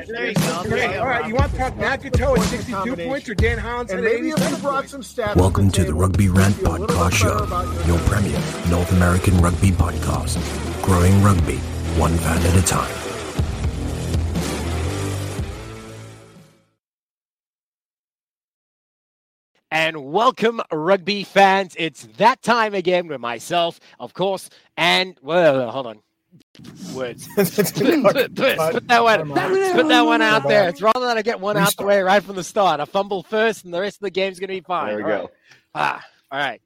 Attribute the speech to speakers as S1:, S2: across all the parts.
S1: right, there you go. Okay, all right. You want to talk Nakato at 62 points or Dan Hollins at 87 brought some stats.
S2: Welcome to the Rugby Rant Podcast Show, your premier North American rugby podcast. Growing rugby, one fan at a time.
S3: And welcome, rugby fans. It's that time again with myself, of course, and well, hold on. Words. put, put, put, put that one. Put that one out there. It's rather than I get one out the way right from the start. I fumble first, and the rest of the game's going to be fine.
S4: There we
S3: All
S4: go.
S3: right. Ah, all right.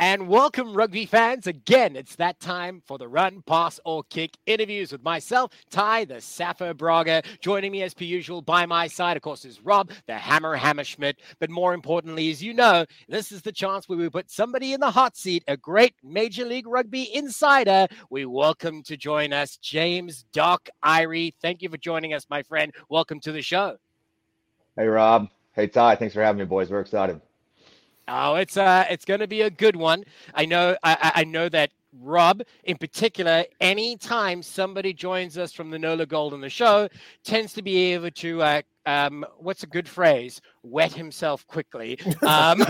S3: And welcome, rugby fans. Again, it's that time for the run, pass, or kick interviews with myself, Ty, the Saffa Braga. Joining me as per usual by my side, of course, is Rob, the Hammer Hammerschmidt. But more importantly, as you know, this is the chance where we put somebody in the hot seat, a great Major League Rugby insider. We welcome to join us, James Doc Irey. Thank you for joining us, my friend. Welcome to the show.
S4: Hey, Rob. Hey, Ty. Thanks for having me, boys. We're excited.
S3: Oh, it's uh, it's going to be a good one. I know. I, I know that Rob, in particular, anytime somebody joins us from the Nola Gold on the show, tends to be able to, uh, um, what's a good phrase? Wet himself quickly. Um,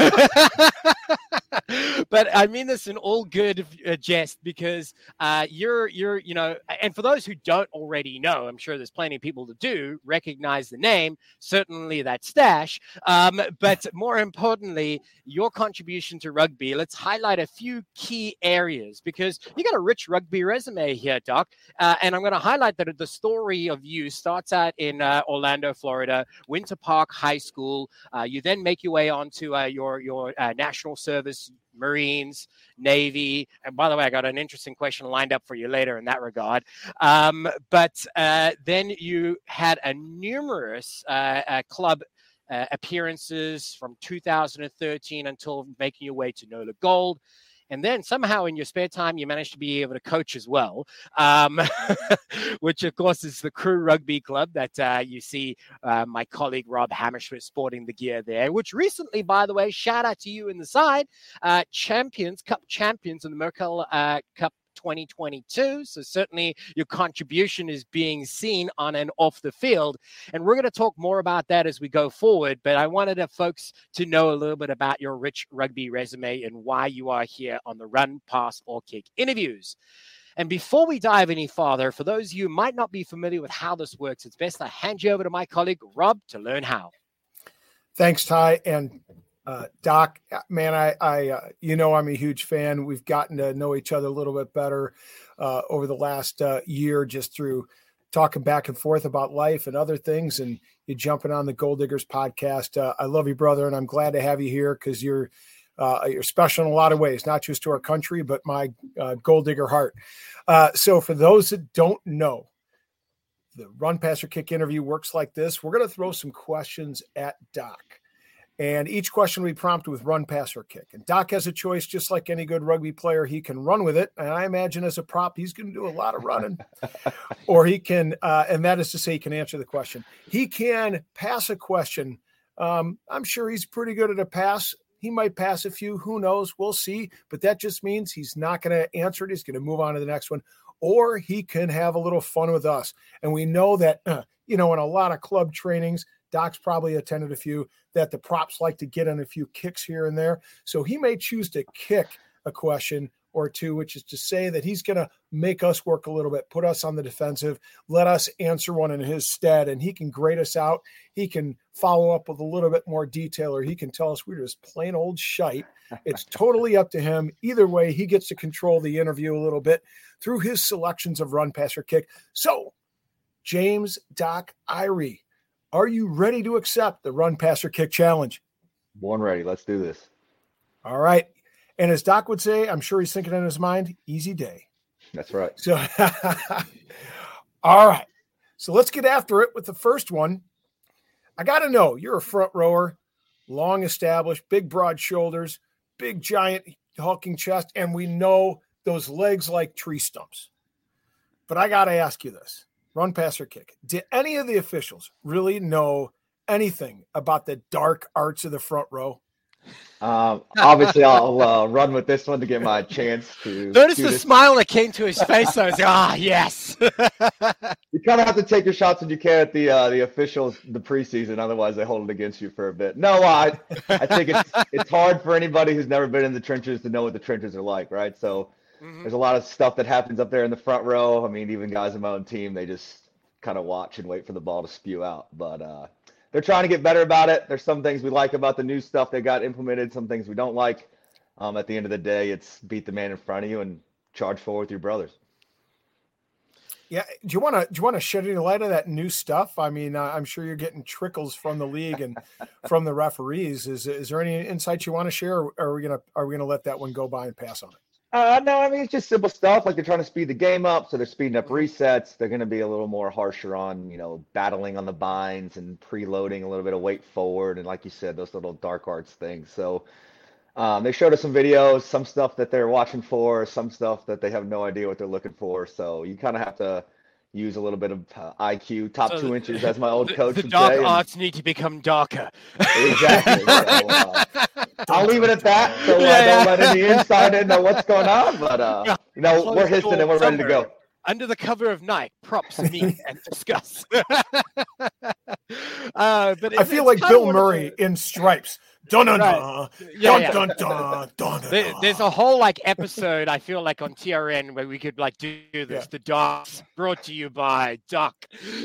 S3: but I mean this in all good uh, jest because uh, you're you're you know, and for those who don't already know, I'm sure there's plenty of people to do recognize the name. Certainly that stash. Um, but more importantly, your contribution to rugby. Let's highlight a few key areas because you got a rich rugby resume here, Doc. Uh, and I'm going to highlight that the story of you starts out in uh, Orlando, Florida, Winter Park High School. Uh, you then make your way onto uh, your your uh, national service, Marines, Navy. And by the way, I got an interesting question lined up for you later in that regard. Um, but uh, then you had a numerous uh, uh, club appearances from 2013 until making your way to NOLA Gold. And then somehow in your spare time, you managed to be able to coach as well, um, which of course is the Crew Rugby Club that uh, you see uh, my colleague Rob Hammerschmidt sporting the gear there, which recently, by the way, shout out to you in the side, uh, champions, cup champions in the Merkel uh, Cup 2022. So certainly your contribution is being seen on and off the field. And we're going to talk more about that as we go forward. But I wanted the folks to know a little bit about your rich rugby resume and why you are here on the run, pass, or kick interviews. And before we dive any farther, for those of you who might not be familiar with how this works, it's best I hand you over to my colleague Rob to learn how.
S1: Thanks, Ty. And uh, Doc, man, I, I uh, you know, I'm a huge fan. We've gotten to know each other a little bit better uh, over the last uh, year, just through talking back and forth about life and other things. And you jumping on the Gold Diggers podcast. Uh, I love you, brother, and I'm glad to have you here because you're uh, you're special in a lot of ways, not just to our country, but my gold digger heart. so, for those that don't know, the run, pass, or kick interview works like this. We're going to throw some questions at Doc. And each question we prompt with run, pass, or kick. And Doc has a choice, just like any good rugby player. He can run with it. And I imagine as a prop, he's going to do a lot of running. or he can, uh, and that is to say, he can answer the question. He can pass a question. Um, I'm sure he's pretty good at a pass. He might pass a few. Who knows? We'll see. But that just means he's not going to answer it. He's going to move on to the next one. Or he can have a little fun with us. And we know that, uh, you know, in a lot of club trainings, Doc's probably attended a few that the props like to get in a few kicks here and there. So he may choose to kick a question or two, which is to say that he's going to make us work a little bit, put us on the defensive, let us answer one in his stead, and he can grade us out. He can follow up with a little bit more detail, or he can tell us we're just plain old shite. It's totally up to him. Either way, he gets to control the interview a little bit through his selections of run, pass, or kick. So, James Doc Irey, are you ready to accept the run, pass, or kick challenge?
S4: Born ready. Let's do this.
S1: All right. And as Doc would say, I'm sure he's thinking in his mind, easy day.
S4: That's right.
S1: So, all right. So let's get after it with the first one. I got to know you're a front rower, long established, big, broad shoulders, big, giant, hulking chest, and we know those legs like tree stumps. But I got to ask you this run, pass, or kick. Did any of the officials really know anything about the dark arts of the front row?
S4: Um, obviously, I'll uh, run with this one to get my chance to.
S3: Notice the this. smile that came to his face. I was like, ah, yes.
S4: you kind of have to take your shots when you can at the uh, the officials, the preseason. Otherwise, they hold it against you for a bit. No, I I think it's it's hard for anybody who's never been in the trenches to know what the trenches are like, right? So mm-hmm. there's a lot of stuff that happens up there in the front row. I mean, even guys in my own team, they just kind of watch and wait for the ball to spew out. But uh, they're trying to get better about it. There's some things we like about the new stuff they got implemented, some things we don't like. Um, at the end of the day, it's beat the man in front of you and charge forward with your brothers.
S1: Yeah, do you want to do you want to shed any light on that new stuff? I mean, uh, I'm sure you're getting trickles from the league and from the referees. Is is there any insights you want to share, or are we gonna are we gonna let that one go by and pass on it?
S4: Uh, no, I mean it's just simple stuff. Like they're trying to speed the game up, so they're speeding up resets. They're going to be a little more harsher on, you know, battling on the binds and preloading a little bit of weight forward, and like you said, those little dark arts things. So um, they showed us some videos, some stuff that they're watching for, some stuff that they have no idea what they're looking for. So you kind of have to use a little bit of uh, IQ, top so two inches, as my old
S3: the,
S4: coach
S3: the
S4: would
S3: dark
S4: say.
S3: arts need to become darker.
S4: Exactly. so, uh, I'll leave it at that, so uh, yeah, don't let any inside in know what's going on. But uh, you know, we're hissing and we're ready to go.
S3: Under the cover of night, props meet and discuss. uh, but
S1: I feel like Bill Murray in Stripes. Dun dun dun, yeah, dun, yeah. dun dun dun
S3: dun. There's a whole like episode I feel like on TRN where we could like do this. Yeah. The docs brought to you by Duck,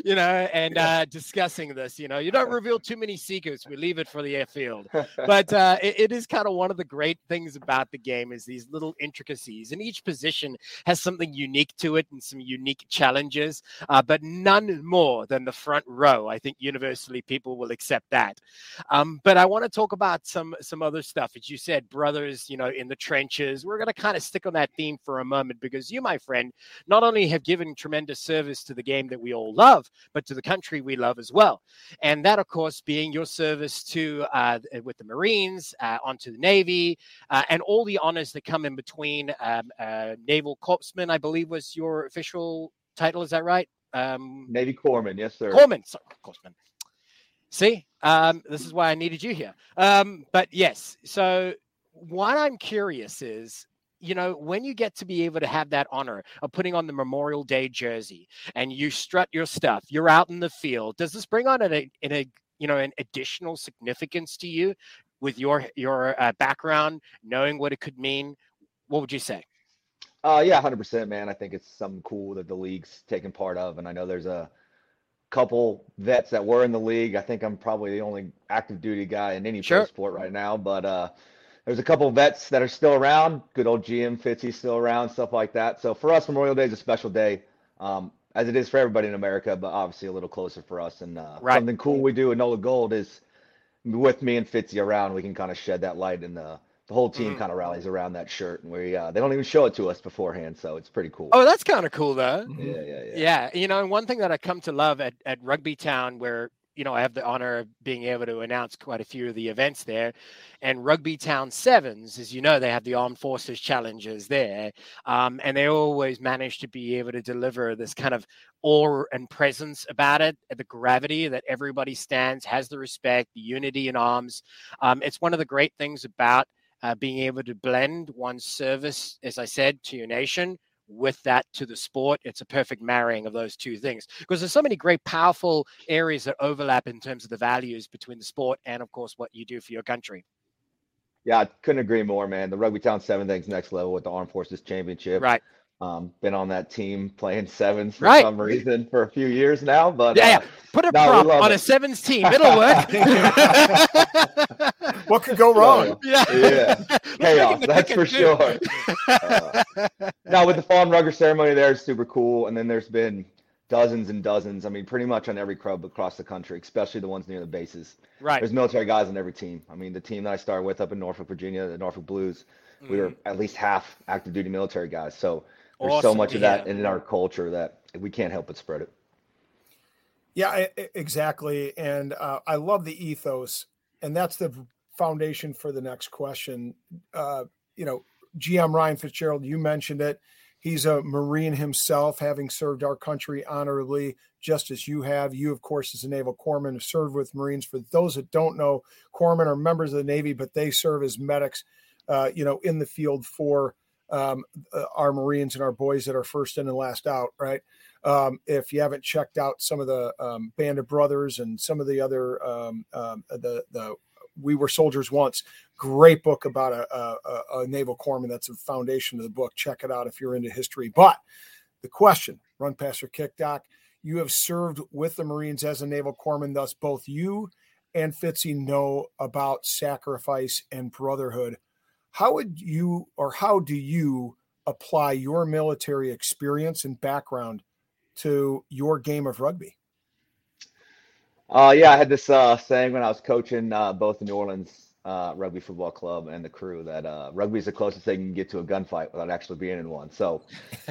S3: you know, and uh, discussing this. You know, you don't reveal too many secrets. We leave it for the airfield. But uh, it, it is kind of one of the great things about the game is these little intricacies, and each position has something unique to it and some unique challenges, uh, but none more than the front row. I think universally people will accept that. Um, but I want to talk about some some other stuff. As you said, brothers, you know, in the trenches. We're going to kind of stick on that theme for a moment because you, my friend, not only have given tremendous service to the game that we all love, but to the country we love as well. And that, of course, being your service to uh, with the Marines, uh, onto the Navy, uh, and all the honors that come in between. Um, uh, Naval Corpsman, I believe, was your official title. Is that right?
S4: Um, Navy Corpsman, yes, sir.
S3: Corpsman, sorry, Corpsman. See, um, this is why I needed you here. Um, but yes, so what I'm curious is, you know, when you get to be able to have that honor of putting on the Memorial Day jersey and you strut your stuff, you're out in the field. Does this bring on a, in a you know an additional significance to you with your your uh, background, knowing what it could mean? What would you say?
S4: Uh, yeah, hundred percent, man. I think it's something cool that the league's taking part of, and I know there's a couple vets that were in the league. I think I'm probably the only active duty guy in any sure. sport right now, but uh, there's a couple vets that are still around. Good old GM Fitzy still around, stuff like that. So for us, Memorial Day is a special day, um, as it is for everybody in America, but obviously a little closer for us. And uh, right. something cool we do at NOLA Gold is with me and Fitzy around, we can kind of shed that light in the the whole team mm-hmm. kind of rallies around that shirt, and we uh, they don't even show it to us beforehand, so it's pretty cool.
S3: Oh, that's kind of cool, though.
S4: Yeah, yeah, yeah.
S3: Yeah, you know, and one thing that I come to love at at Rugby Town, where you know I have the honor of being able to announce quite a few of the events there, and Rugby Town Sevens, as you know, they have the Armed Forces challenges there, um, and they always manage to be able to deliver this kind of awe and presence about it, the gravity that everybody stands, has the respect, the unity in arms. Um, it's one of the great things about uh, being able to blend one's service, as I said, to your nation with that to the sport. It's a perfect marrying of those two things because there's so many great, powerful areas that overlap in terms of the values between the sport and, of course, what you do for your country.
S4: Yeah, I couldn't agree more, man. The Rugby Town Seven things next level with the Armed Forces Championship.
S3: Right.
S4: Um, been on that team playing sevens for right. some reason for a few years now, but
S3: yeah, uh, yeah. put a no, prop on it. a sevens team. It'll work.
S1: what could go wrong?
S4: Yeah, yeah. chaos. That's for sure. uh, now with the Fallen Rugger ceremony, there is super cool, and then there's been dozens and dozens. I mean, pretty much on every club across the country, especially the ones near the bases.
S3: Right.
S4: There's military guys on every team. I mean, the team that I started with up in Norfolk, Virginia, the Norfolk Blues, mm-hmm. we were at least half active duty military guys. So there's awesome. so much of that in our culture that we can't help but spread it.
S1: Yeah, exactly. And uh, I love the ethos, and that's the foundation for the next question. Uh, you know, GM Ryan Fitzgerald, you mentioned it. He's a Marine himself, having served our country honorably, just as you have. You, of course, as a naval corpsman, have served with Marines. For those that don't know, corpsmen are members of the Navy, but they serve as medics, uh, you know, in the field for um, uh, our Marines and our boys that are first in and last out, right? Um, if you haven't checked out some of the um, Band of Brothers and some of the other um, um, the the we were soldiers once great book about a, a, a naval corpsman. That's the foundation of the book. Check it out if you're into history. But the question run passer kick doc you have served with the marines as a naval corpsman. Thus both you and fitzy know about sacrifice and brotherhood how would you or how do you apply your military experience and background to your game of rugby
S4: uh, yeah, I had this uh, saying when I was coaching uh, both the New Orleans uh, Rugby Football Club and the crew that uh, rugby is the closest they can get to a gunfight without actually being in one. So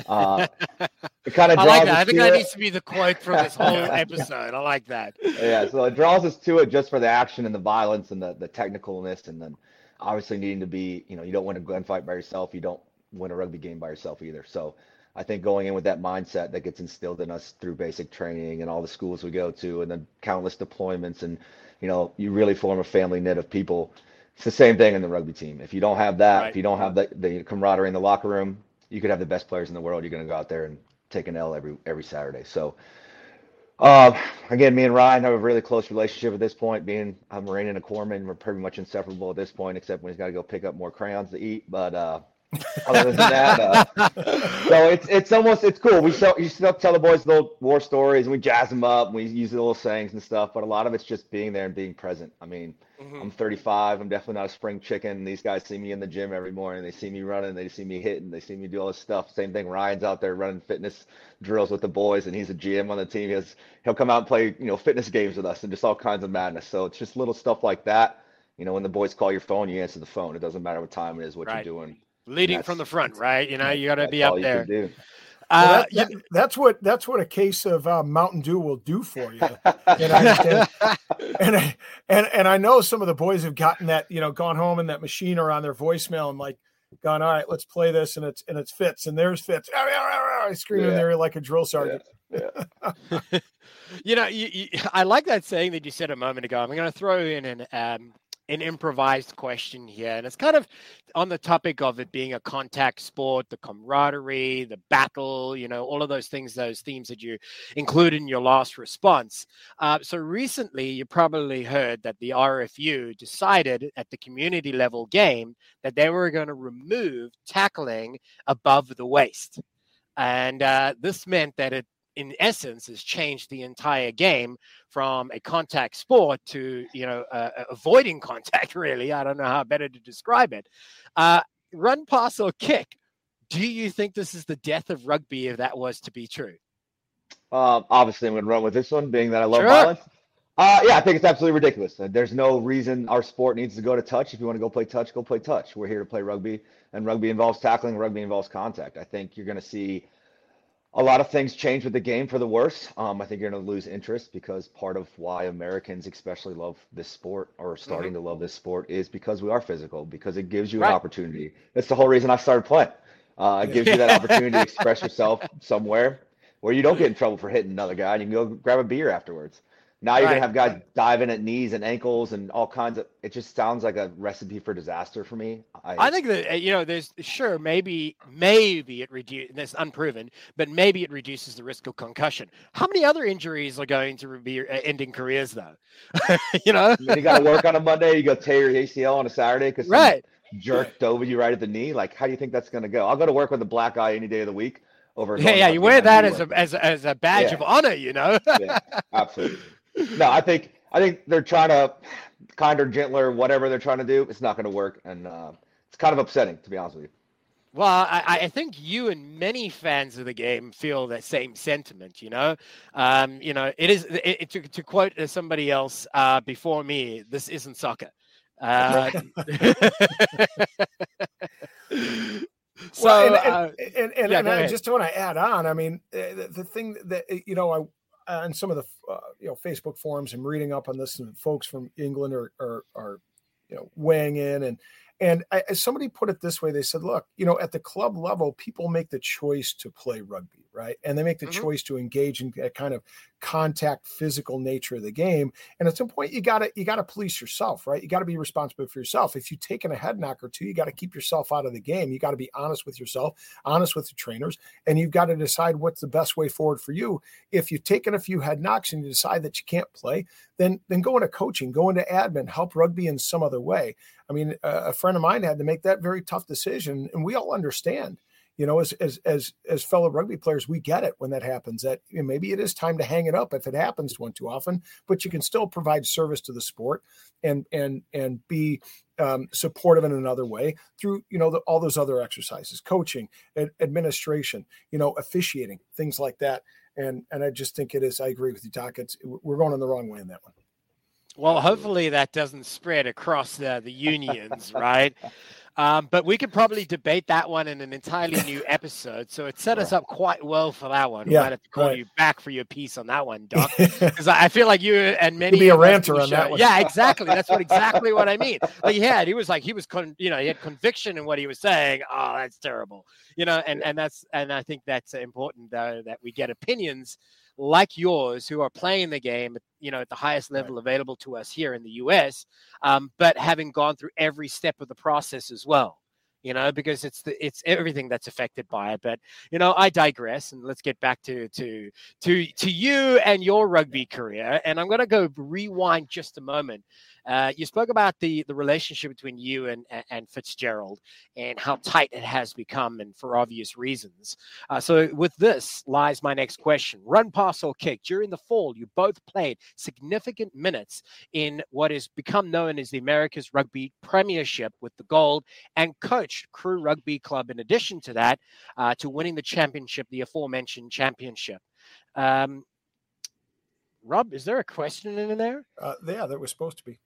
S4: uh,
S3: it kind of I like that. I think that it. needs to be the quote for this whole episode. I like that.
S4: Yeah, so it draws us to it just for the action and the violence and the the technicalness, and then obviously needing to be, you know, you don't win a gunfight by yourself. You don't win a rugby game by yourself either. So I think going in with that mindset that gets instilled in us through basic training and all the schools we go to, and then countless deployments, and you know, you really form a family knit of people. It's the same thing in the rugby team. If you don't have that, right. if you don't have the, the camaraderie in the locker room, you could have the best players in the world. You're going to go out there and take an L every every Saturday. So, uh, again, me and Ryan have a really close relationship at this point. Being a Marine and a corpsman, we're pretty much inseparable at this point, except when he's got to go pick up more crayons to eat. But uh, other than that, uh, so it's it's almost it's cool. We still you still tell the boys little war stories and we jazz them up and we use the little sayings and stuff. But a lot of it's just being there and being present. I mean, mm-hmm. I'm 35. I'm definitely not a spring chicken. These guys see me in the gym every morning. They see me running. They see me hitting. They see me do all this stuff. Same thing. Ryan's out there running fitness drills with the boys, and he's a GM on the team. He has, he'll come out and play you know fitness games with us and just all kinds of madness. So it's just little stuff like that. You know, when the boys call your phone, you answer the phone. It doesn't matter what time it is, what right. you're doing
S3: leading from the front, right? You know, you got to be up there.
S1: Uh, well, that, that, that's what that's what a case of uh, Mountain Dew will do for you. and, I, and, I, and and I know some of the boys have gotten that, you know, gone home and that machine or on their voicemail and like gone, all right, let's play this, and it's and it's fits, and there's fits. I scream yeah. in there like a drill sergeant. Yeah.
S3: yeah. you know, you, you, I like that saying that you said a moment ago. I'm going to throw in an um, an improvised question here, and it's kind of on the topic of it being a contact sport, the camaraderie, the battle, you know, all of those things, those themes that you included in your last response. Uh, so recently, you probably heard that the RFU decided at the community level game that they were going to remove tackling above the waist. And uh, this meant that it in essence has changed the entire game from a contact sport to you know uh, uh avoiding contact really i don't know how better to describe it uh, run pass or kick do you think this is the death of rugby if that was to be true
S4: um, obviously i'm going to run with this one being that i love sure. violence uh, yeah, I think it's absolutely ridiculous. There's no reason our sport needs to go to touch. If you want to go play touch, go play touch. We're here to play rugby, and rugby involves tackling. Rugby involves contact. I think you're going to see a lot of things change with the game for the worse. Um, I think you're going to lose interest because part of why Americans especially love this sport or starting mm-hmm. to love this sport is because we are physical, because it gives you right. an opportunity. That's the whole reason I started playing. Uh, it gives you that opportunity to express yourself somewhere where you don't get in trouble for hitting another guy and you can go grab a beer afterwards. Now you're right. gonna have guys diving at knees and ankles and all kinds of. It just sounds like a recipe for disaster for me.
S3: I, I think that you know, there's sure maybe maybe it reduces. That's unproven, but maybe it reduces the risk of concussion. How many other injuries are going to be uh, ending careers though? you know,
S4: you got to work on a Monday. You go tear your ACL on a Saturday because right jerk dove you right at the knee. Like, how do you think that's gonna go? I'll go to work with a black eye any day of the week. Over
S3: yeah, yeah, you wear that as a, as a as a badge yeah. of honor, you know.
S4: yeah, absolutely no, I think I think they're trying to kinder, gentler, whatever they're trying to do. It's not going to work, and uh, it's kind of upsetting to be honest with you.
S3: Well, I, I, think you and many fans of the game feel that same sentiment. You know, um, you know, it is it, it, to, to, quote somebody else uh, before me. This isn't soccer. Uh,
S1: so, well, and, uh, and, and, yeah, and I just want to add on. I mean, eh, the, the thing that you know, I on some of the uh, you know Facebook forums, I'm reading up on this, and folks from England are are, are you know weighing in and and I, somebody put it this way they said, look, you know, at the club level, people make the choice to play rugby, right? And they make the mm-hmm. choice to engage in a kind of contact physical nature of the game. And at some point, you gotta you gotta police yourself, right? You gotta be responsible for yourself. If you've taken a head knock or two, you got to keep yourself out of the game. You got to be honest with yourself, honest with the trainers, and you've got to decide what's the best way forward for you. If you've taken a few head knocks and you decide that you can't play, then then go into coaching, go into admin, help rugby in some other way. I mean, a friend of mine had to make that very tough decision, and we all understand. You know, as as as as fellow rugby players, we get it when that happens. That you know, maybe it is time to hang it up if it happens one too often, but you can still provide service to the sport and and and be um, supportive in another way through you know the, all those other exercises, coaching, ad- administration, you know, officiating, things like that. And and I just think it is. I agree with you, Doc. It's we're going in the wrong way in that one.
S3: Well, hopefully that doesn't spread across the, the unions, right? Um, but we could probably debate that one in an entirely new episode. So it set us up quite well for that one. Yeah, we might have to call right. you back for your piece on that one, Doc. Because I feel like you and many
S1: be a ranter on that one.
S3: Yeah, exactly. That's what exactly what I mean. Like he had, he was like he was, con- you know, he had conviction in what he was saying. Oh, that's terrible. You know, and and that's and I think that's important though that we get opinions like yours who are playing the game, you know, at the highest level right. available to us here in the U.S., um, but having gone through every step of the process as well. You know, because it's the it's everything that's affected by it. But you know, I digress, and let's get back to to to to you and your rugby career. And I'm going to go rewind just a moment uh, you spoke about the the relationship between you and and Fitzgerald and how tight it has become, and for obvious reasons. Uh, so, with this lies my next question: Run, pass, or kick. During the fall, you both played significant minutes in what has become known as the America's Rugby Premiership with the Gold, and coached Crew Rugby Club. In addition to that, uh, to winning the championship, the aforementioned championship. Um, Rob, is there a question in there?
S1: Uh, yeah, there was supposed to be.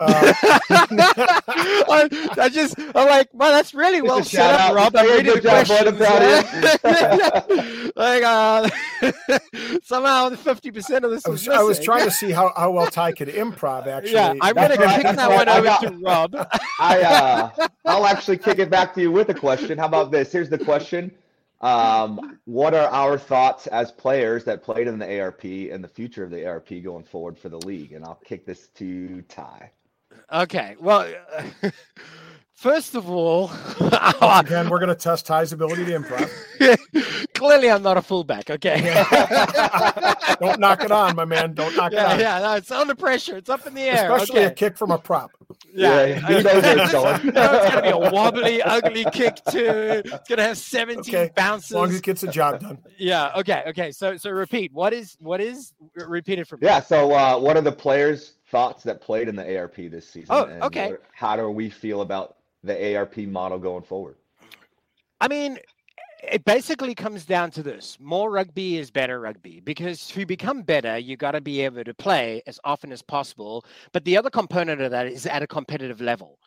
S3: Uh, I, I, just, I'm like, well, that's really well set up, out. Rob. I'm reading the questions. like, uh, somehow 50% of this
S1: I was, I was, trying to see how, how well Ty could improv, actually.
S3: Yeah, I'm going to kick that one over got, to Rob.
S4: I, uh, I'll actually kick it back to you with a question. How about this? Here's the question. Um, what are our thoughts as players that played in the ARP and the future of the ARP going forward for the league? And I'll kick this to Ty.
S3: Okay. Well, first of all,
S1: again, we're going to test Ty's ability to improv.
S3: Clearly, I'm not a fullback. Okay.
S1: Don't knock it on, my man. Don't knock
S3: yeah,
S1: it on.
S3: Yeah, no, it's under pressure. It's up in the air.
S1: Especially
S3: okay.
S1: a kick from a prop.
S3: Yeah, yeah it's, it's going to be a wobbly, ugly kick too. It's going to have 17 okay. bounces.
S1: As long as it gets the job done.
S3: Yeah. Okay. Okay. So, so repeat. What is what is repeated for?
S4: Yeah. So, uh, what are the players' thoughts that played in the ARP this season?
S3: Oh, okay.
S4: What, how do we feel about the ARP model going forward?
S3: I mean, it basically comes down to this more rugby is better rugby because to become better you got to be able to play as often as possible but the other component of that is at a competitive level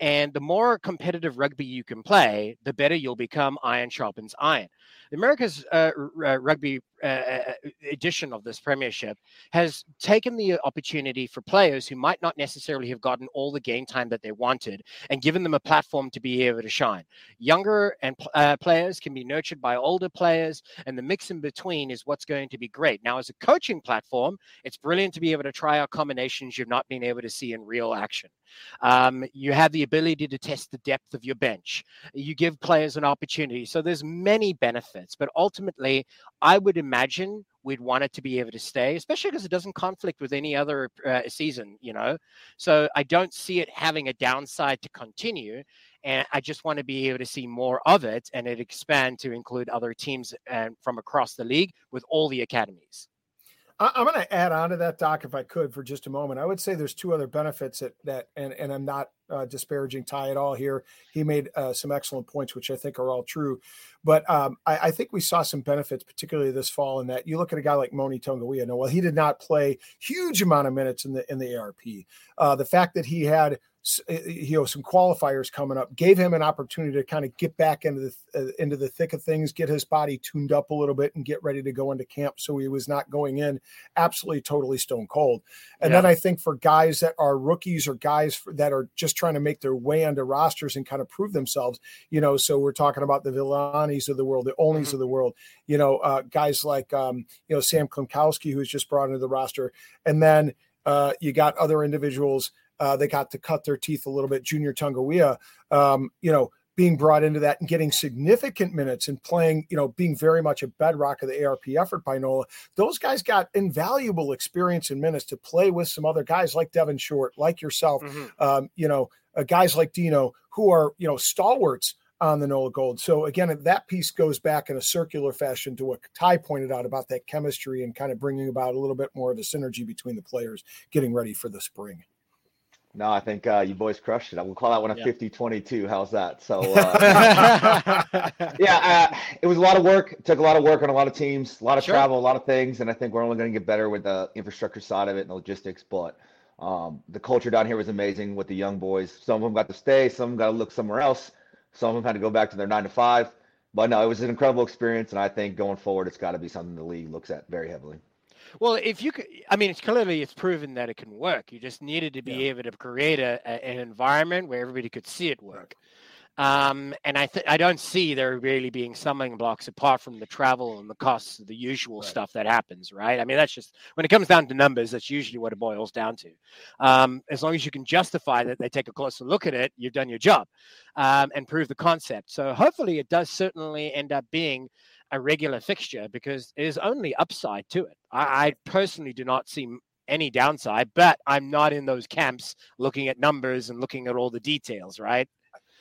S3: and the more competitive rugby you can play the better you'll become iron sharpens iron America's uh, uh, rugby uh, edition of this premiership has taken the opportunity for players who might not necessarily have gotten all the game time that they wanted and given them a platform to be able to shine. Younger and uh, players can be nurtured by older players, and the mix in between is what's going to be great. Now, as a coaching platform, it's brilliant to be able to try out combinations you've not been able to see in real action. Um, you have the ability to test the depth of your bench. You give players an opportunity. So there's many benefits, but ultimately, I would imagine we'd want it to be able to stay, especially because it doesn't conflict with any other uh, season, you know. So I don't see it having a downside to continue, and I just want to be able to see more of it and it expand to include other teams and uh, from across the league with all the academies.
S1: I'm going to add on to that, Doc, if I could, for just a moment. I would say there's two other benefits that, that and, and I'm not uh, disparaging Ty at all here. He made uh, some excellent points, which I think are all true. But um, I, I, think we saw some benefits, particularly this fall, in that you look at a guy like Moni Tonga'uiha. No, well, he did not play huge amount of minutes in the in the ARP. Uh, the fact that he had you know some qualifiers coming up gave him an opportunity to kind of get back into the uh, into the thick of things get his body tuned up a little bit and get ready to go into camp so he was not going in absolutely totally stone cold and yeah. then i think for guys that are rookies or guys that are just trying to make their way onto rosters and kind of prove themselves you know so we're talking about the villanis of the world the onlys mm-hmm. of the world you know uh, guys like um, you know sam Klimkowski, who's just brought into the roster and then uh, you got other individuals uh, they got to cut their teeth a little bit. Junior Tungawea, um, you know, being brought into that and getting significant minutes and playing, you know, being very much a bedrock of the ARP effort by NOLA. Those guys got invaluable experience and minutes to play with some other guys like Devin Short, like yourself, mm-hmm. um, you know, uh, guys like Dino, who are, you know, stalwarts on the NOLA Gold. So again, that piece goes back in a circular fashion to what Ty pointed out about that chemistry and kind of bringing about a little bit more of a synergy between the players getting ready for the spring.
S4: No, I think uh, you boys crushed it. I will call that one a yeah. 50-22. How's that? So, uh, yeah, uh, it was a lot of work. It took a lot of work on a lot of teams, a lot of sure. travel, a lot of things, and I think we're only going to get better with the infrastructure side of it and the logistics. But um, the culture down here was amazing with the young boys. Some of them got to stay, some of them got to look somewhere else. Some of them had to go back to their nine to five. But no, it was an incredible experience, and I think going forward, it's got to be something the league looks at very heavily.
S3: Well, if you could, I mean, it's clearly it's proven that it can work. You just needed to be yeah. able to create a, a, an environment where everybody could see it work. Um, and I th- I don't see there really being stumbling blocks apart from the travel and the costs of the usual right. stuff that happens, right? I mean, that's just when it comes down to numbers, that's usually what it boils down to. Um, as long as you can justify that they take a closer look at it, you've done your job um, and prove the concept. So hopefully, it does certainly end up being a regular fixture because there's only upside to it. I, I personally do not see any downside, but I'm not in those camps looking at numbers and looking at all the details, right?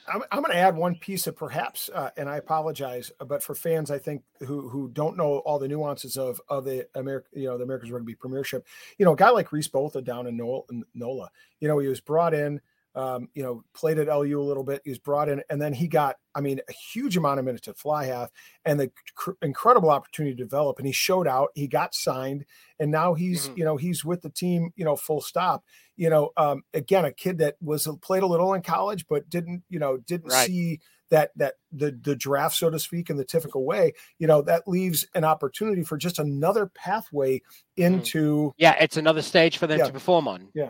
S1: I'm, I'm going to add one piece of perhaps, uh, and I apologize, but for fans, I think who who don't know all the nuances of of the America, you know, the America's Rugby Premiership, you know, a guy like Reese Botha down in NOLA, you know, he was brought in um, you know, played at LU a little bit. He was brought in, and then he got, I mean, a huge amount of minutes to fly half and the cr- incredible opportunity to develop. And he showed out. He got signed, and now he's, mm-hmm. you know, he's with the team. You know, full stop. You know, um, again, a kid that was played a little in college, but didn't, you know, didn't right. see that that the the draft, so to speak, in the typical way. You know, that leaves an opportunity for just another pathway mm-hmm. into.
S3: Yeah, it's another stage for them
S1: yeah.
S3: to perform on.
S1: Yeah.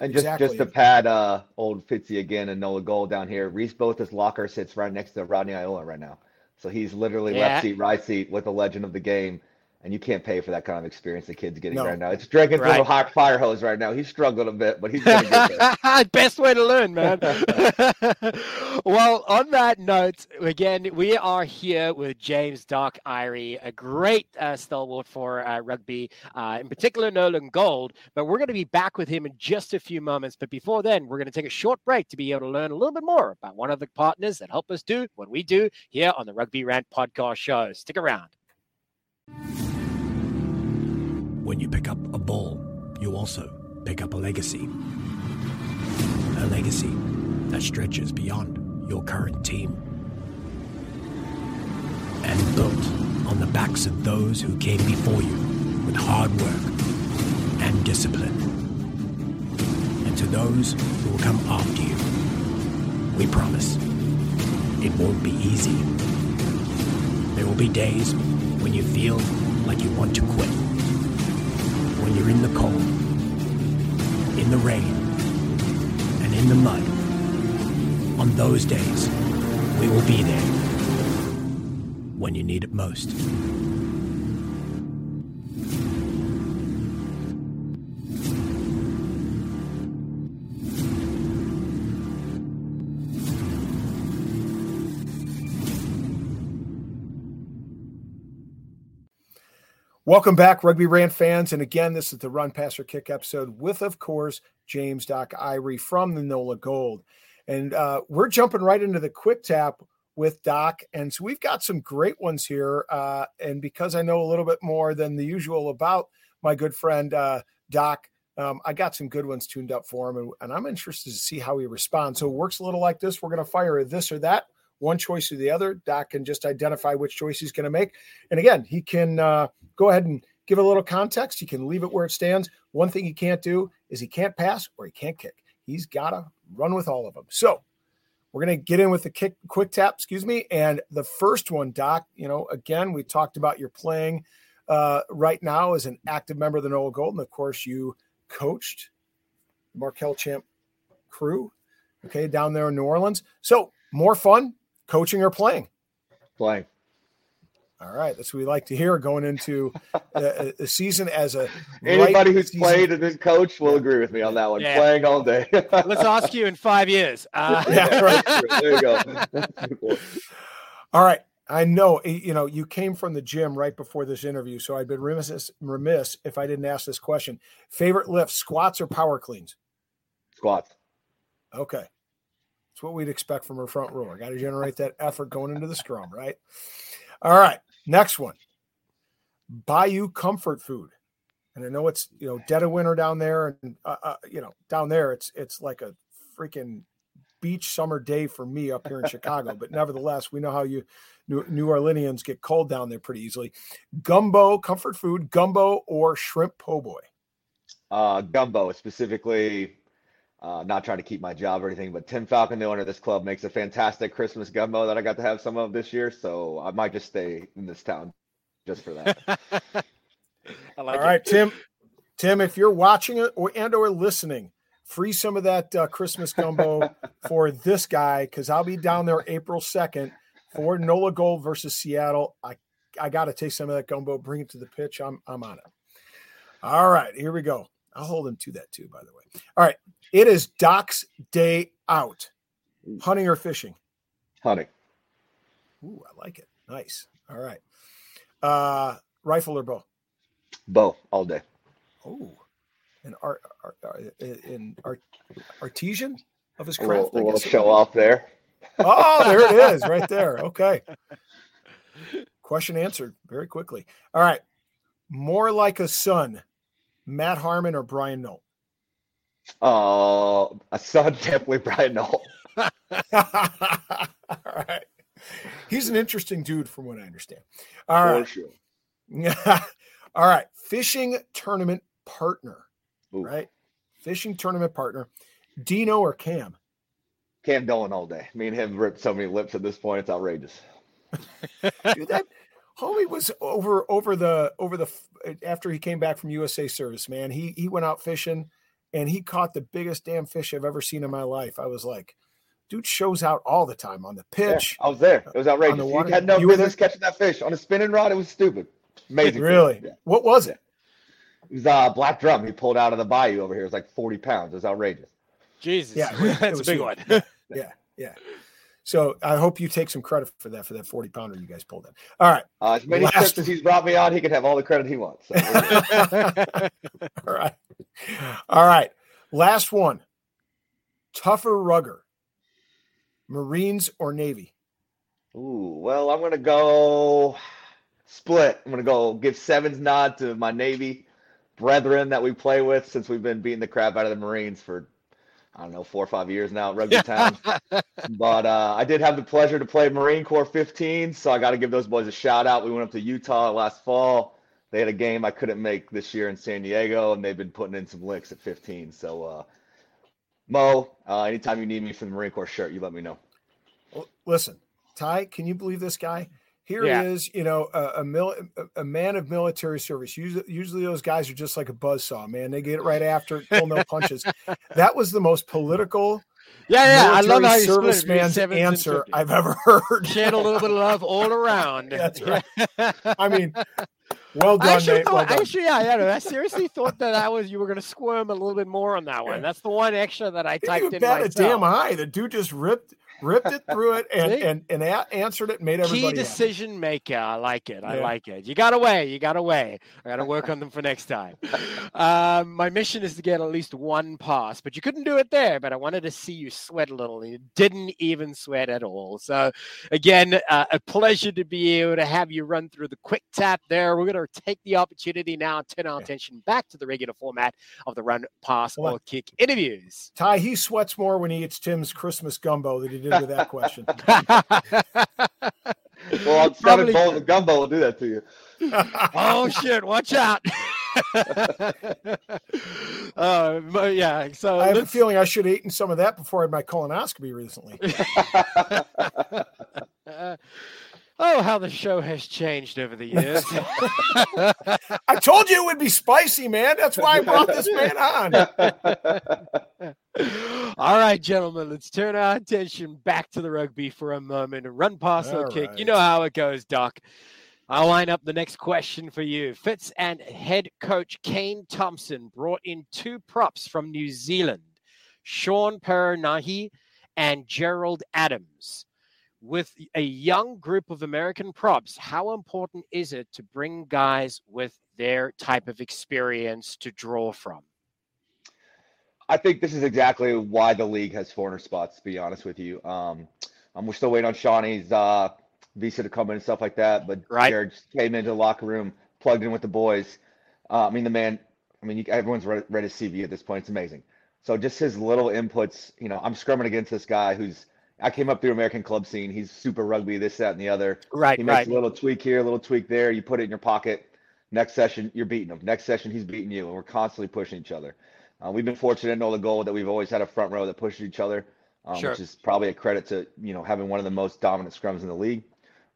S4: And just exactly. just to pad uh, old Fitzy again and Nola Gold down here, Reese Botha's locker sits right next to Rodney Iona right now. So he's literally yeah. left seat, right seat with the legend of the game and you can't pay for that kind of experience the kid's getting no. right now. It's drinking right. from a hot fire hose right now. He's struggling a bit, but he's going to get.
S3: Best way to learn, man. well, on that note, again, we are here with James Doc Irey, a great uh, stalwart for uh, rugby, uh, in particular NOLA Gold. But we're going to be back with him in just a few moments. But before then, we're going to take a short break to be able to learn a little bit more about one of the partners that help us do what we do here on the Rugby Rant podcast show. Stick around.
S2: When you pick up a ball, you also pick up a legacy. A legacy that stretches beyond your current team. And built on the backs of those who came before you with hard work and discipline. And to those who will come after you, we promise it won't be easy. There will be days when you feel like you want to quit when you're in the cold, in the rain, and in the mud. On those days, we will be there when you need it most.
S1: Welcome back, Rugby Rant fans. And again, this is the Run Passer Kick episode with, of course, James Doc Irey from the NOLA Gold. And uh, we're jumping right into the quick tap with Doc. And so we've got some great ones here. Uh, and because I know a little bit more than the usual about my good friend uh, Doc, um, I got some good ones tuned up for him. And, and I'm interested to see how he responds. So it works a little like this. We're going to fire this or that one choice or the other. Doc can just identify which choice he's going to make. And again, he can uh, go ahead and give a little context. He can leave it where it stands. One thing he can't do is he can't pass or he can't kick. He's got to run with all of them. So we're going to get in with the kick, quick tap, excuse me. And the first one, Doc, you know, again, we talked about your playing uh, right now as an active member of the NOLA Gold. And of course, you coached Markel Champ crew, okay, down there in New Orleans. So more fun coaching or playing?
S4: Playing.
S1: All right, that's what we like to hear going into a, a season as a
S4: anybody who's season. played and been coached will yeah. agree with me on that one. Yeah. Playing all day.
S3: Let's ask you in five years. Uh. yeah,
S1: right. there you go. all right, I know you know you came from the gym right before this interview, so I'd been remiss remiss if I didn't ask this question. Favorite lift: squats or power cleans?
S4: Squats.
S1: Okay, that's what we'd expect from our front rower. Got to generate that effort going into the scrum, right? All right. Next one. Bayou comfort food. And I know it's, you know, dead of winter down there. And, uh, uh, you know, down there, it's, it's like a freaking beach summer day for me up here in Chicago. But nevertheless, we know how you New, New Orleanians get cold down there pretty easily. Gumbo, comfort food, gumbo or shrimp po' boy?
S4: Uh, gumbo, specifically uh, not trying to keep my job or anything, but Tim Falcon, the owner of this club, makes a fantastic Christmas gumbo that I got to have some of this year. So I might just stay in this town just for that.
S1: like All it. Tim. Tim, if you're watching it or and or listening, free some of that uh, Christmas gumbo for this guy because I'll be down there April second for Nola Gold versus Seattle. I I got to take some of that gumbo, bring it to the pitch. I'm I'm on it. All right, here we go. I'll hold him to that too, by the way. All right. It is Doc's day out. Hunting or fishing?
S4: Hunting.
S1: Ooh, I like it. Nice. All right. Uh, rifle or bow?
S4: Bow all day.
S1: Oh, in art, art, art in art, artesian of his craft.
S4: We'll, we'll show off there.
S1: oh, there it is, right there. Okay. Question answered very quickly. All right. More like a son, Matt Harmon or Brian Nolt?
S4: Uh, a son, definitely Brian Nolt.
S1: All right. He's an interesting dude, from what I understand. All For right. Sure. All right. Fishing tournament partner. Ooh. Right. Fishing tournament partner. Dino or Cam?
S4: Cam Dolan all day. Me and him ripped so many lips at this point. It's outrageous.
S1: Dude, that homie was over over the over the after he came back from USA service, man. He he went out fishing and he caught the biggest damn fish I've ever seen in my life. I was like, dude shows out all the time on the pitch.
S4: Yeah, I was there. It was outrageous. You had no you business catching that fish on a spinning rod. It was stupid. Amazing.
S1: Really? Yeah. What was it?
S4: It was a uh, black drum he pulled out of the bayou over here. It was like 40 pounds. It was outrageous.
S3: Jesus.
S1: Yeah.
S3: That's a big one.
S1: yeah. Yeah. So I hope you take some credit for that for that 40 pounder you guys pulled in. All right.
S4: Uh, as many Last... trips as he's brought me on, he can have all the credit he wants. So
S1: all right. All right. Last one. Tougher rugger. Marines or Navy?
S4: Ooh, well, I'm gonna go split. I'm gonna go give Sevens nod to my Navy brethren that we play with since we've been beating the crap out of the Marines for I don't know, four or five years now at Rugby Town. but uh, I did have the pleasure to play Marine Corps 15, so I got to give those boys a shout out. We went up to Utah last fall. They had a game I couldn't make this year in San Diego, and they've been putting in some licks at 15. So, uh, Mo, uh, anytime you need me for the Marine Corps shirt, you let me know.
S1: Listen, Ty, can you believe this guy? Here yeah. is, you know, a, a, mil, a man of military service. Usually, usually those guys are just like a buzz saw, man. They get it right after, pull no punches. that was the most political.
S3: Yeah, yeah, I love how you
S1: serviceman's answer I've ever heard.
S3: Shed a little bit of love all around.
S1: That's right. I mean, well done,
S3: I actually. Thought,
S1: well done.
S3: actually, yeah, yeah. I seriously thought that I was you were going to squirm a little bit more on that one. That's the one extra that I typed in.
S1: That a damn high. The dude just ripped ripped it through it and and, and a- answered it made everybody
S3: key decision happy. maker. I like it. I like it. You got away. You got away. I got to work on them for next time. Um, my mission is to get at least one pass but you couldn't do it there but i wanted to see you sweat a little you didn't even sweat at all. So again uh, a pleasure to be able to have you run through the quick tap there. We're going to take the opportunity now and turn our attention back to the regular format of the run pass or kick interviews.
S1: Ty he sweats more when he eats tim's christmas gumbo than he did with that question.
S4: well, on seven bowls of gumbo will do that to you.
S3: oh shit! Watch out. uh, So yeah, so
S1: I have a feeling I should have eaten some of that before I had my colonoscopy recently.
S3: Oh, how the show has changed over the years.
S1: I told you it would be spicy, man. That's why I brought this man on.
S3: All right, gentlemen, let's turn our attention back to the rugby for a moment run past the kick. Right. You know how it goes, Doc. I'll line up the next question for you. Fitz and head coach Kane Thompson brought in two props from New Zealand, Sean Perenahii and Gerald Adams. With a young group of American props, how important is it to bring guys with their type of experience to draw from?
S4: I think this is exactly why the league has 400 spots. To be honest with you, um, um, we're still waiting on Shawnee's uh, visa to come in and stuff like that. But right. Jared came into the locker room, plugged in with the boys. Uh, I mean, the man. I mean, you, everyone's read, read his CV at this point. It's amazing. So just his little inputs. You know, I'm scrumming against this guy who's. I came up through American club scene. He's super rugby, this, that, and the other.
S3: Right.
S4: He makes
S3: right.
S4: a little tweak here, a little tweak there. You put it in your pocket. Next session, you're beating him. Next session, he's beating you, and we're constantly pushing each other. Uh, we've been fortunate to know the goal that we've always had a front row that pushes each other, um, sure. which is probably a credit to you know having one of the most dominant scrums in the league.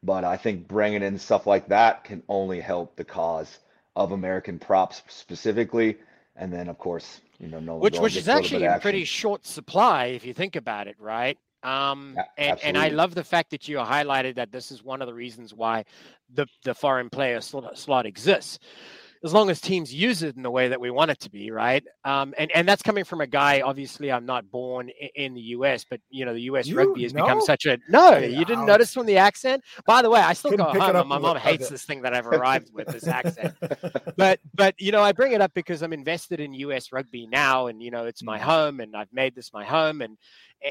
S4: But I think bringing in stuff like that can only help the cause of American props specifically, and then of course you know no
S3: which which is actually in pretty short supply if you think about it, right? Um, yeah, and, and I love the fact that you highlighted that this is one of the reasons why the, the foreign player slot, slot exists as long as teams use it in the way that we want it to be, right? Um, and and that's coming from a guy. Obviously, I'm not born in, in the U.S., but you know, the U.S. You rugby has know? become such a no. You didn't notice from the accent. By the way, I still Couldn't go home. my mom hates this thing that I've arrived with this accent. but but you know, I bring it up because I'm invested in U.S. rugby now, and you know, it's my mm. home, and I've made this my home, and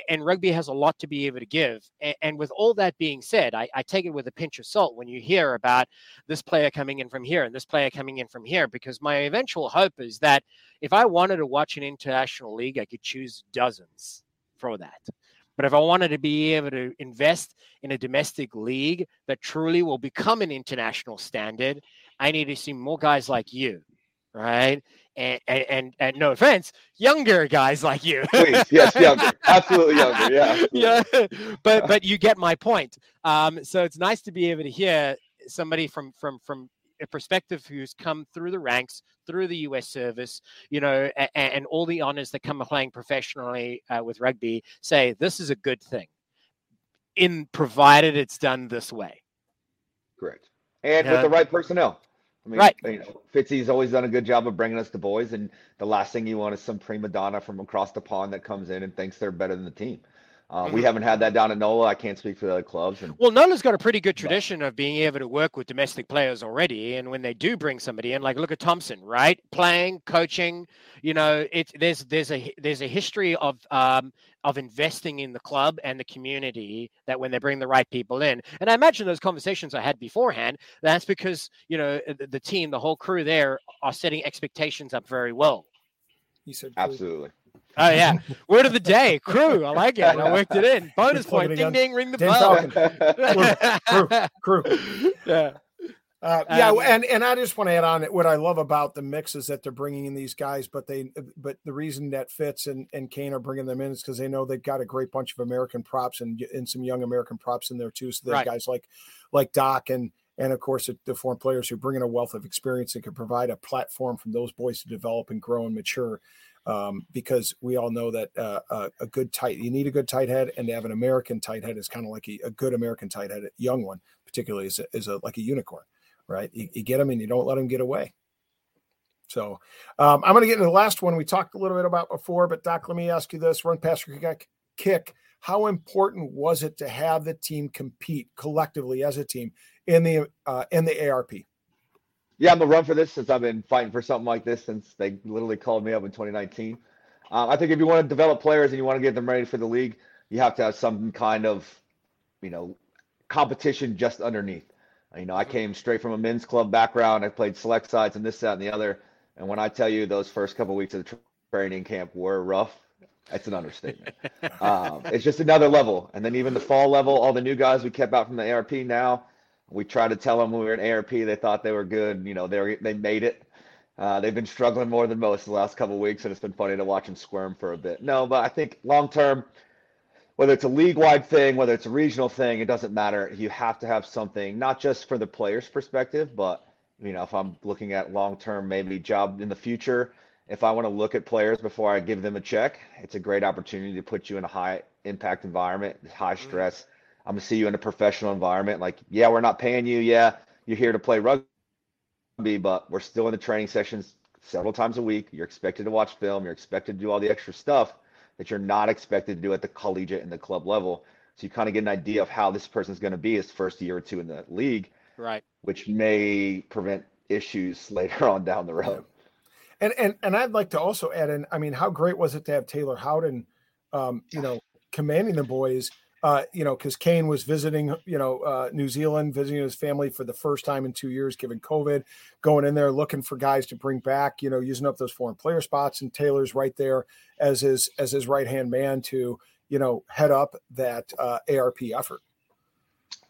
S3: and rugby has a lot to be able to give. And, with all that being said, I, I, take it with a pinch of salt when you hear about this player coming in from here and this player coming in from here, because my eventual hope is that if I wanted to watch an international league, I could choose dozens for that. But if I wanted to be able to invest in a domestic league that truly will become an international standard, I need to see more guys like you, right? and, and, and, no offense, younger guys like you.
S4: Please, yes, younger, absolutely younger, yeah,
S3: yeah. But but you get my point. Um, so it's nice to be able to hear somebody from from from a perspective who's come through the ranks, through the U.S. service, you know, and, and all the honors that come playing professionally uh, with rugby, say this is a good thing, in provided it's done this way.
S4: Correct, and with the right personnel. I mean,
S3: right.
S4: you know, Fitzy's always done a good job of bringing us the boys, and the last thing you want is some prima donna from across the pond that comes in and thinks they're better than the team. Uh, mm-hmm. We haven't had that down at NOLA. I can't speak for the other clubs. And,
S3: well, NOLA's got a pretty good tradition of being able to work with domestic players already. And when they do bring somebody in, like look at Thompson, right? Playing, coaching, you know, it's there's there's a there's a history of um, of investing in the club and the community that when they bring the right people in. And I imagine those conversations I had beforehand. That's because you know the, the team, the whole crew there, are setting expectations up very well.
S1: You said
S4: absolutely.
S3: Oh yeah, word of the day, crew. I like it. I worked it in. Bonus point. Ding ding. Ring the
S1: bell. crew, crew. Yeah. Uh, yeah, um, and and I just want to add on it. what I love about the mix is that they're bringing in these guys, but they but the reason that Fitz and and Kane are bringing them in is because they know they've got a great bunch of American props and and some young American props in there too. So they right. guys like like Doc and and of course the foreign players who bring in a wealth of experience and can provide a platform for those boys to develop and grow and mature um, because we all know that uh, a, a, good tight you need a good tight head and to have an American tight head is kind of like a, a, good American tight head, a young one particularly is a, is a like a unicorn, right? You, you get them and you don't let them get away. So um, I'm going to get into the last one we talked a little bit about before, but Doc, let me ask you this: Run past kick, kick. How important was it to have the team compete collectively as a team in the uh, in the ARP?
S4: Yeah, I'm a run for this since I've been fighting for something like this since they literally called me up in 2019. Um, I think if you want to develop players and you want to get them ready for the league, you have to have some kind of, you know, competition just underneath. You know, I came straight from a men's club background. I played select sides and this, that, and the other. And when I tell you those first couple of weeks of the training camp were rough, that's an understatement. um, it's just another level. And then even the fall level, all the new guys we kept out from the ARP now, we tried to tell them when we were in ARP, they thought they were good. You know, they were, they made it. Uh, they've been struggling more than most the last couple weeks, and it's been funny to watch them squirm for a bit. No, but I think long term, whether it's a league wide thing, whether it's a regional thing, it doesn't matter. You have to have something, not just for the player's perspective, but you know, if I'm looking at long term, maybe job in the future, if I want to look at players before I give them a check, it's a great opportunity to put you in a high impact environment, high mm-hmm. Stress. I'm gonna see you in a professional environment. Like, yeah, we're not paying you. Yeah, you're here to play rugby, but we're still in the training sessions several times a week. You're expected to watch film. You're expected to do all the extra stuff that you're not expected to do at the collegiate and the club level. So you kind of get an idea of how this person's going to be his first year or two in the league,
S3: right?
S4: Which may prevent issues later on down the road.
S1: And and and I'd like to also add in. I mean, how great was it to have Taylor Howden, um, you know, commanding the boys? Uh, you know, because Kane was visiting, you know, uh, New Zealand, visiting his family for the first time in two years, given COVID, going in there looking for guys to bring back, you know, using up those foreign player spots, and Taylor's right there as his as his right hand man to, you know, head up that uh, ARP effort.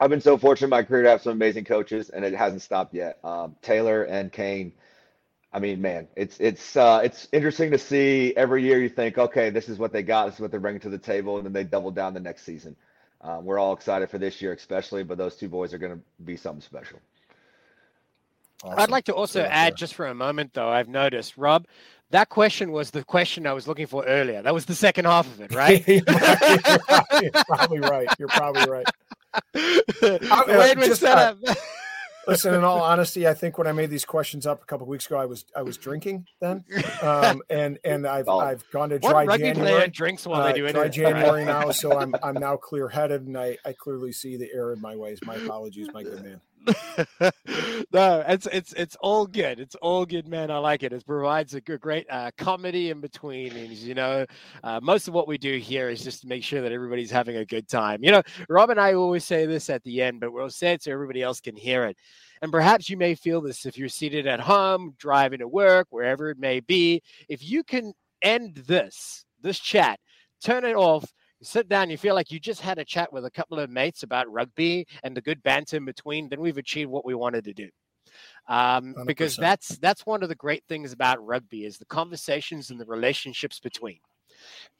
S4: I've been so fortunate in my career to have some amazing coaches, and it hasn't stopped yet. Um, Taylor and Kane I mean, man, it's it's uh, it's interesting to see every year. You think, okay, this is what they got, this is what they're bringing to the table, and then they double down the next season. Um, we're all excited for this year, especially, but those two boys are going to be something special.
S3: Awesome. I'd like to also yeah, add, just for a moment, though, I've noticed, Rob, that question was the question I was looking for earlier. That was the second half of it, right?
S1: you're, probably, you're, probably, right. You're probably right. I, uh, just, uh, Listen, in all honesty, I think when I made these questions up a couple weeks ago, I was I was drinking then, um, and and I've oh. I've gone to dry
S3: what
S1: January.
S3: drinks while uh, they do it.
S1: Dry January now, so I'm I'm now clear headed, and I I clearly see the error in my ways. My apologies, my good man.
S3: no, it's it's it's all good. It's all good, man. I like it. It provides a good, great uh, comedy in between. And you know, uh, most of what we do here is just to make sure that everybody's having a good time. You know, Rob and I always say this at the end, but we'll say it so everybody else can hear it. And perhaps you may feel this if you're seated at home, driving to work, wherever it may be. If you can end this this chat, turn it off you sit down, you feel like you just had a chat with a couple of mates about rugby and the good banter in between, then we've achieved what we wanted to do. Um, because that's that's one of the great things about rugby is the conversations and the relationships between.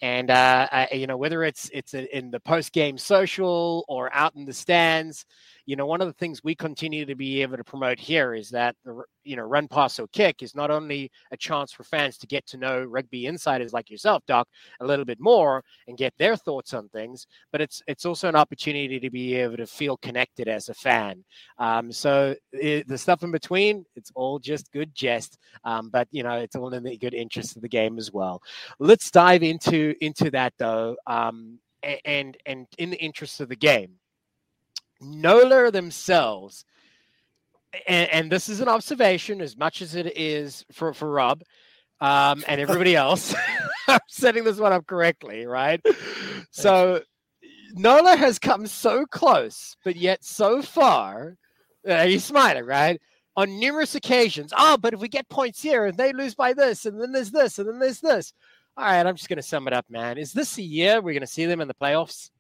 S3: And uh, I, you know whether it's it's in the post game social or out in the stands, you know, one of the things we continue to be able to promote here is that the you know run, pass, or kick is not only a chance for fans to get to know rugby insiders like yourself, Doc, a little bit more and get their thoughts on things, but it's it's also an opportunity to be able to feel connected as a fan. Um, so it, the stuff in between, it's all just good jest, um, but you know, it's all in the good interest of the game as well. Let's dive into into that though. Um, and and in the interest of the game Nola themselves, and, and, this is an observation as much as it is for, for Rob um, and everybody else. I'm setting this one up correctly, right? So Nola has come so close, but yet so far. Uh, he's smiling, right? On numerous occasions. Oh, but if we get points here and they lose by this, and then there's this, and then there's this. All right, I'm just going to sum it up, man. Is this a year we're going to see them in the playoffs?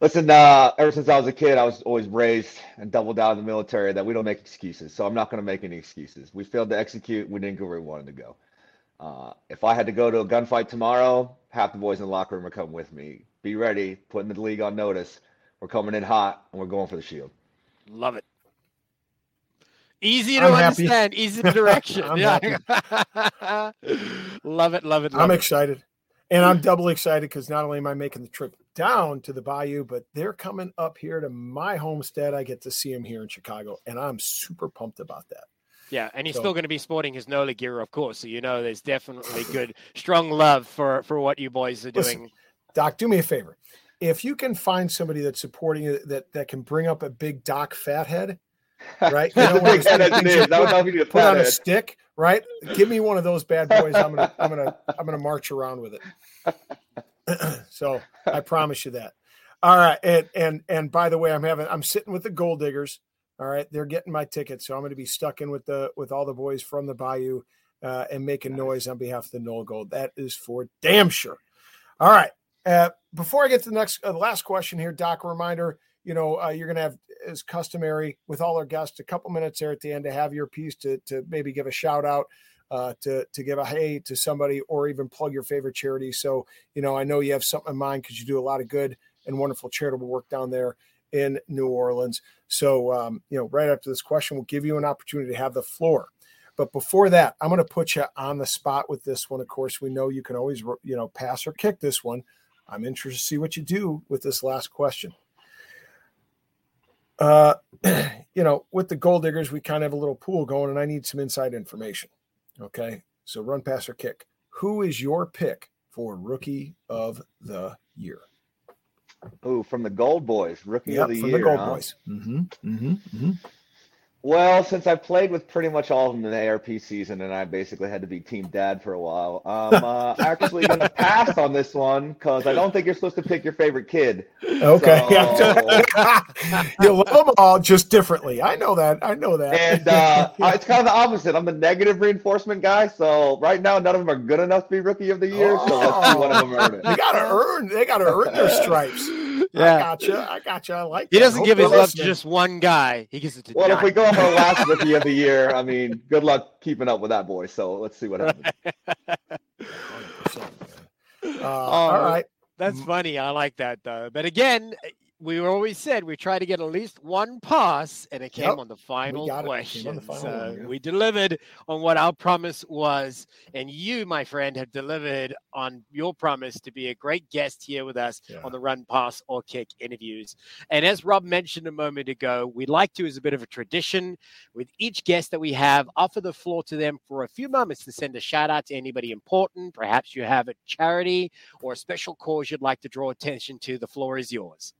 S4: Listen, uh, ever since I was a kid, I was always raised and doubled down in the military that we don't make excuses. So I'm not going to make any excuses. We failed to execute. We didn't go where we wanted to go. Uh, if I had to go to a gunfight tomorrow, half the boys in the locker room are coming with me. Be ready, putting the league on notice. We're coming in hot and we're going for the shield.
S3: Love it. Easy to I'm understand, happy. easy direction. yeah. love it, love it. Love
S1: I'm
S3: it.
S1: excited. And I'm doubly excited because not only am I making the trip down to the Bayou, but they're coming up here to my homestead. I get to see them here in Chicago, and I'm super pumped about that.
S3: Yeah, and he's so, still going to be sporting his Nola gear, of course. So you know, there's definitely good, strong love for for what you boys are doing.
S1: Doc, do me a favor. If you can find somebody that's supporting it that that can bring up a big Doc fathead, right? You know, big head engineer. Put, put on a stick, right? Give me one of those bad boys. I'm gonna I'm gonna I'm gonna march around with it. so I promise you that. All right, and and and by the way, I'm having I'm sitting with the gold diggers. All right, they're getting my ticket, so I'm going to be stuck in with the with all the boys from the Bayou uh, and making noise on behalf of the NOLA Gold. That is for damn sure. All right. Uh, before I get to the next uh, last question here, Doc, reminder: you know, uh, you're going to have, as customary with all our guests, a couple minutes there at the end to have your piece to to maybe give a shout out. Uh, to to give a hey to somebody or even plug your favorite charity. So you know, I know you have something in mind because you do a lot of good and wonderful charitable work down there in New Orleans. So um, you know, right after this question, we'll give you an opportunity to have the floor. But before that, I'm going to put you on the spot with this one. Of course, we know you can always you know pass or kick this one. I'm interested to see what you do with this last question. Uh, you know, with the gold diggers, we kind of have a little pool going, and I need some inside information. Okay. So run, pass, or kick. Who is your pick for rookie of the year?
S4: Oh, from the Gold Boys, rookie yep, of the from year.
S1: From the Gold huh? Boys. Mm-hmm, mm-hmm, mm-hmm.
S4: Well, since I played with pretty much all of them in the ARP season, and I basically had to be team dad for a while, I'm uh, actually going to pass on this one because I don't think you're supposed to pick your favorite kid.
S1: Okay, so... you love them all just differently. I know that. I know that.
S4: And uh, it's kind of the opposite. I'm the negative reinforcement guy. So right now, none of them are good enough to be rookie of the year. Oh. So let's see one of them earn it.
S1: They got to earn. They got to earn their stripes. Yeah. I gotcha. I gotcha. I like.
S3: He that. doesn't give his love to just one guy. He gives it to.
S4: Well, nine. if we go on our last rookie of the year, I mean, good luck keeping up with that boy. So let's see what happens.
S1: Uh, all right.
S3: That's funny. I like that though. But again, we always said we try to get at least one pass, and it came yep. on the final question. The final so one, yeah. we delivered on what our promise was, and you, my friend, have delivered on your promise to be a great guest here with us yeah. on the Run, Pass, or Kick interviews. And as Rob mentioned a moment ago, we'd like to, as a bit of a tradition, with each guest that we have, offer the floor to them for a few moments to send a shout out to anybody important. Perhaps you have a charity or a special cause you'd like to draw attention to. The floor is yours.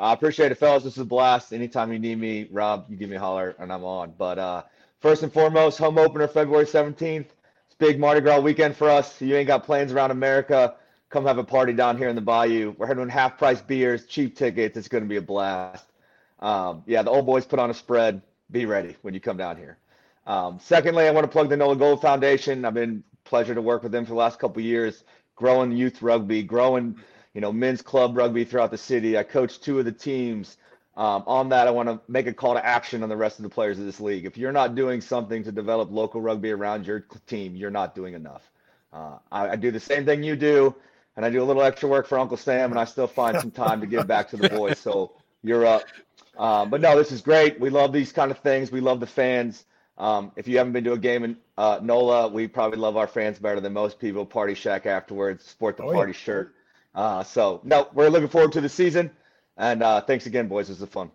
S4: I appreciate it, fellas. This is a blast. Anytime you need me, Rob, you give me a holler and I'm on. But uh, first and foremost, home opener February 17th. It's big Mardi Gras weekend for us. You ain't got plans around America. Come have a party down here in the Bayou. We're having half price beers, cheap tickets. It's going to be a blast. Um, yeah, the old boys put on a spread. Be ready when you come down here. Um, secondly, I want to plug the NOLA Gold Foundation. I've been pleasure to work with them for the last couple years, growing youth rugby, growing you know, men's club rugby throughout the city. I coach two of the teams. Um, on that, I want to make a call to action on the rest of the players of this league. If you're not doing something to develop local rugby around your team, you're not doing enough. Uh, I, I, do the same thing you do, and I do a little extra work for Uncle Sam, and I still find some time to give back to the boys. So you're up. Um, but no, this is great. We love these kind of things. We love the fans. Um, if you haven't been to a game in uh, NOLA, we probably love our fans better than most people. Party Shack afterwards, sport the oh, party yeah. shirt. Uh, so no, we're looking forward to the season. And uh, thanks again, boys. This is fun.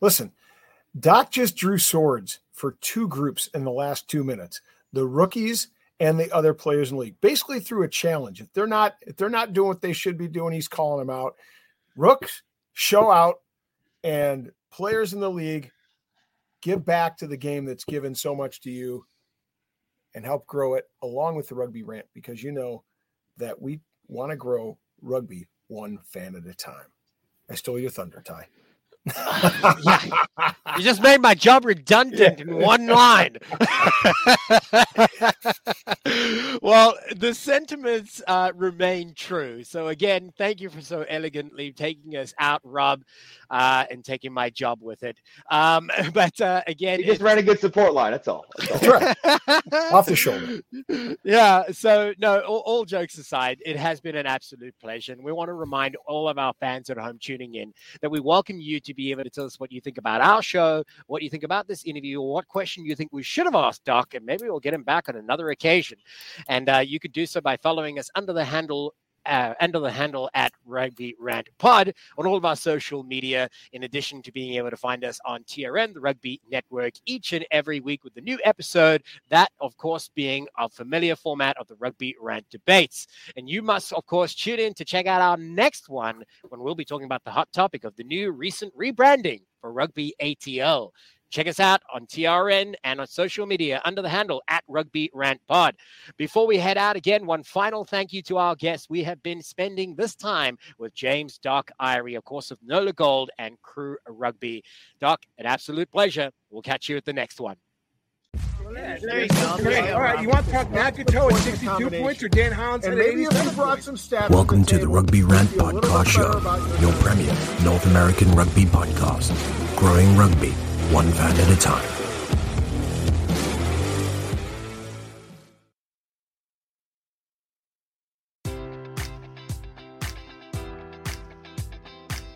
S1: Listen, Doc just drew swords for two groups in the last two minutes: the rookies and the other players in the league. Basically, through a challenge. If they're not, if they're not doing what they should be doing, he's calling them out. Rooks show out, and players in the league give back to the game that's given so much to you, and help grow it along with the rugby rant because you know that we want to grow rugby one fan at a time. I stole your thunder, Ty.
S3: Yeah. You just made my job redundant in one line. well, the sentiments uh, remain true. So, again, thank you for so elegantly taking us out, Rob, uh, and taking my job with it. Um, but uh, again,
S4: you just ran a good support line. That's all.
S1: That's, all. that's right. Off the shoulder.
S3: Yeah. So, no, all, all jokes aside, it has been an absolute pleasure. And we want to remind all of our fans at home tuning in that we welcome you to be able to tell us what you think about our show, what you think about this interview, or what question you think we should have asked Doc, and maybe we'll get him back on another occasion. And uh, you could do so by following us under the handle uh, under the handle at Rugby Rant Pod on all of our social media, in addition to being able to find us on TRN, the Rugby Network, each and every week with the new episode. That, of course, being our familiar format of the Rugby Rant debates. And you must, of course, tune in to check out our next one when we'll be talking about the hot topic of the new recent rebranding for Rugby ATL. Check us out on TRN and on social media under the handle at Rugby Rant Pod. Before we head out again, one final thank you to our guests. We have been spending this time with James Doc Irey, of course, of Nola Gold and Crew Rugby. Doc, an absolute pleasure. We'll catch you at the next one.
S5: There you go. There you. All right, you want to talk Toe at 62 points or Dan Hollins at 87 brought some stats.
S2: Welcome to the Rugby Rant Podcast Show, your premier North American rugby podcast. Growing rugby, one fan at a time.